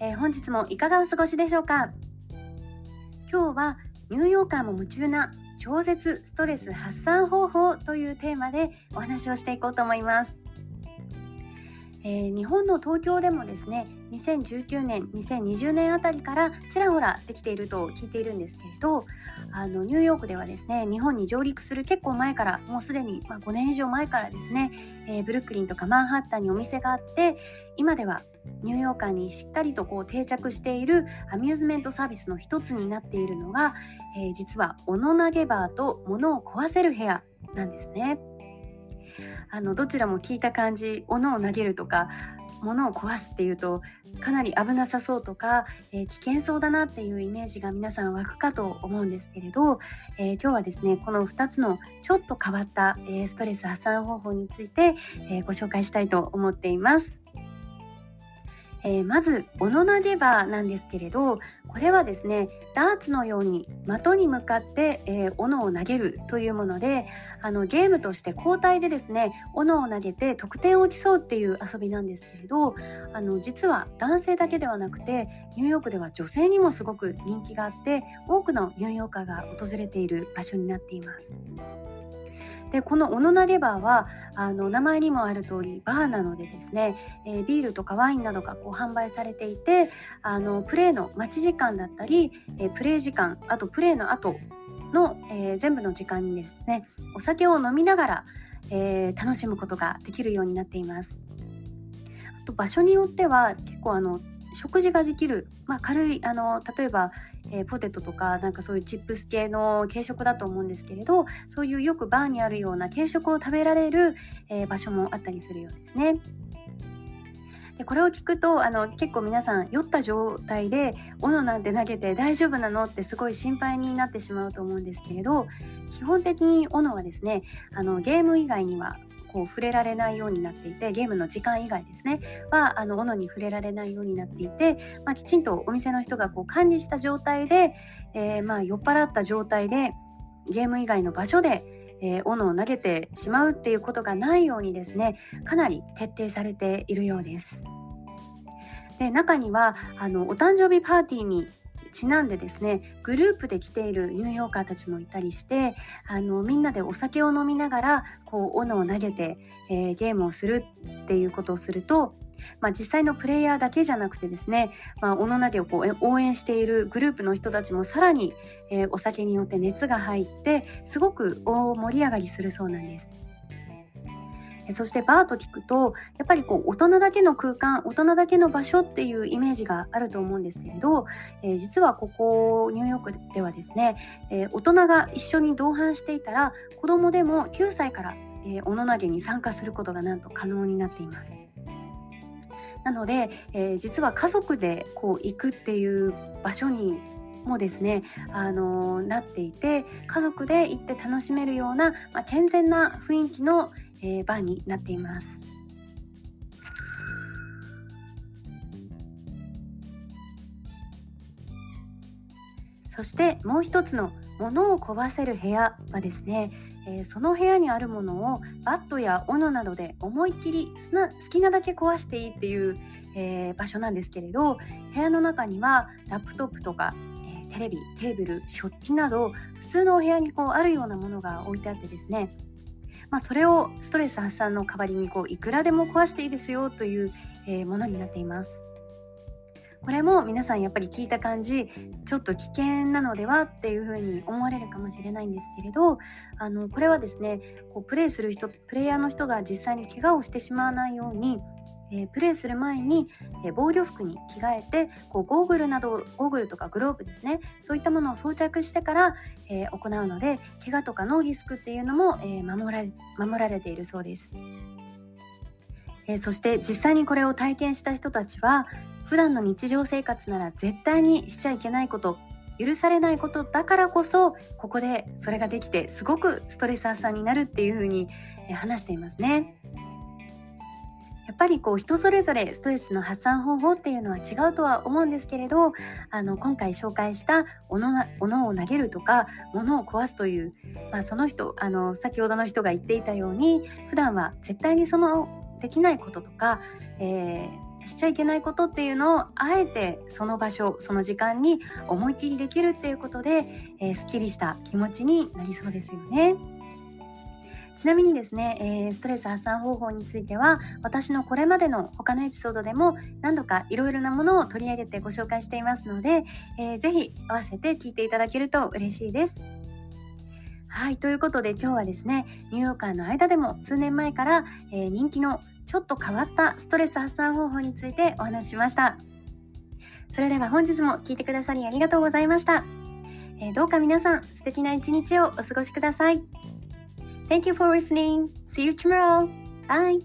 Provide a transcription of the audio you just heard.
えー、本日もいかがお過ごしでしょうか？今日はニューヨーカーも夢中な超絶ストレス発散方法というテーマでお話をしていこうと思います。えー、日本の東京でもですね2019年2020年あたりからちらほらできていると聞いているんですけれどあのニューヨークではですね日本に上陸する結構前からもうすでに、まあ、5年以上前からですね、えー、ブルックリンとかマンハッタンにお店があって今ではニューヨーカーにしっかりとこう定着しているアミューズメントサービスの一つになっているのが、えー、実は斧投げバーと物を壊せる部屋なんですね。あのどちらも聞いた感じ斧を投げるとか物を壊すっていうとかなり危なさそうとか、えー、危険そうだなっていうイメージが皆さん湧くかと思うんですけれど、えー、今日はですねこの2つのちょっと変わった、えー、ストレス発散方法について、えご紹介したいと思っています。えー、まず斧投げ場なんですけれどこれはですねダーツのように的に向かって、えー、斧を投げるというものであのゲームとして交代でですね斧を投げて得点を競うっていう遊びなんですけれどあの実は男性だけではなくてニューヨークでは女性にもすごく人気があって多くのニューヨーカーが訪れている場所になっています。でこのオノナレバーはあの名前にもある通りバーなのでですね、えー、ビールとかワインなどがこう販売されていてあのプレーの待ち時間だったり、えー、プレー時間あとプレーの後の、えー、全部の時間にですねお酒を飲みながら、え楽しむことができるようになっています。あと場所によっては結構あの食事ができる、まあ、軽いあの例えば、えー、ポテトとかなんかそういうチップス系の軽食だと思うんですけれどそういうよくバーにあるような軽食を食べられる、えー、場所もあったりするようですね。でこれを聞くとあの結構皆さん酔った状態で斧なんて投げて大丈夫なのってすごい心配になってしまうと思うんですけれど基本的に斧はですねあのゲーム以外にはこう触れられないようになっていてゲームの時間以外ですねはあの斧に触れられないようになっていて、まあ、きちんとお店の人がこう管理した状態で、えー、まあ酔っ払った状態でゲーム以外の場所でえー、斧を投げてしまうっていうことがないようにですねかなり徹底されているようです。で中にはあのお誕生日パーティーにちなんでですねグループで来ているニューヨーカーたちもいたりしてあのみんなでお酒を飲みながらこう斧を投げて、えー、ゲームをするっていうことをするとまあ、実際のプレイヤーだけじゃなくてですね、まあ、おの投げをこう応援しているグループの人たちもさらに、えー、お酒によって熱が入ってすごく大盛り上がりするそうなんです。そしてバーと聞くとやっぱりこう大人だけの空間大人だけの場所っていうイメージがあると思うんですけれど、えー、実はここニューヨークではですね、えー、大人が一緒に同伴していたら子供でも9歳から、えー、おの投げに参加することがなんと可能になっています。なので、えー、実は家族でこう行くっていう場所にもですね、あのー、なっていて家族で行って楽しめるような、まあ、健全な雰囲気の、えー、バーになっています。そしてもう一つの物を壊せる部屋はですね、えー、その部屋にあるものをバットや斧などで思いっきり好きなだけ壊していいっていう、えー、場所なんですけれど部屋の中にはラップトップとか、えー、テレビテーブル食器など普通のお部屋にこうあるようなものが置いてあってですねまあ、それをストレス発散の代わりにこういくらでも壊していいですよという、えー、ものになっています。これも皆さんやっぱり聞いた感じちょっと危険なのではっていうふうに思われるかもしれないんですけれどあのこれはですねこうプレイする人プレイヤーの人が実際に怪我をしてしまわないようにえー、プレイする前に、えー、防御服に着替えてこうゴーグルなどゴーグルとかグローブですねそういったものを装着してから、えー、行うので怪我とかのリスクっていうのも、え守られ守られているそうです、えそして実際にこれを体験した人たちは普段の日常生活なら絶対にしちゃいけないこと許されないことだからこそここでそれができてすごくストレス発散になるっていうふうに話していますね。ぱりこう人それぞれストレスの発散方法っていうのは違うとは思うんですけれどあの今回紹介した斧を投げるとか物を壊すという、まあ、その人あの先ほどの人が言っていたように普段は絶対にそのできないこととか、えーしちゃいけないことっていうのをあえてその場所その時間に思い切りできるっていうことで、えー、すっきりした気持ちになりそうですよね。ちなみにですね、えー、ストレス発散方法については私のこれまでの他のエピソードでも何度かいろいろなものを取り上げてご紹介していますので、えー、ぜひ合わせて聞いていただけると嬉しいです。はい、ということで今日はですね、ニューヨーカーの間でも数年前から、えー、人気のちょっと変わったストレス発散方法についてお話ししました。それでは本日も聴いてくださりありがとうございました。えー、どうか皆さん素敵な一日をお過ごしください。Thank you for listening. See you tomorrow. Bye.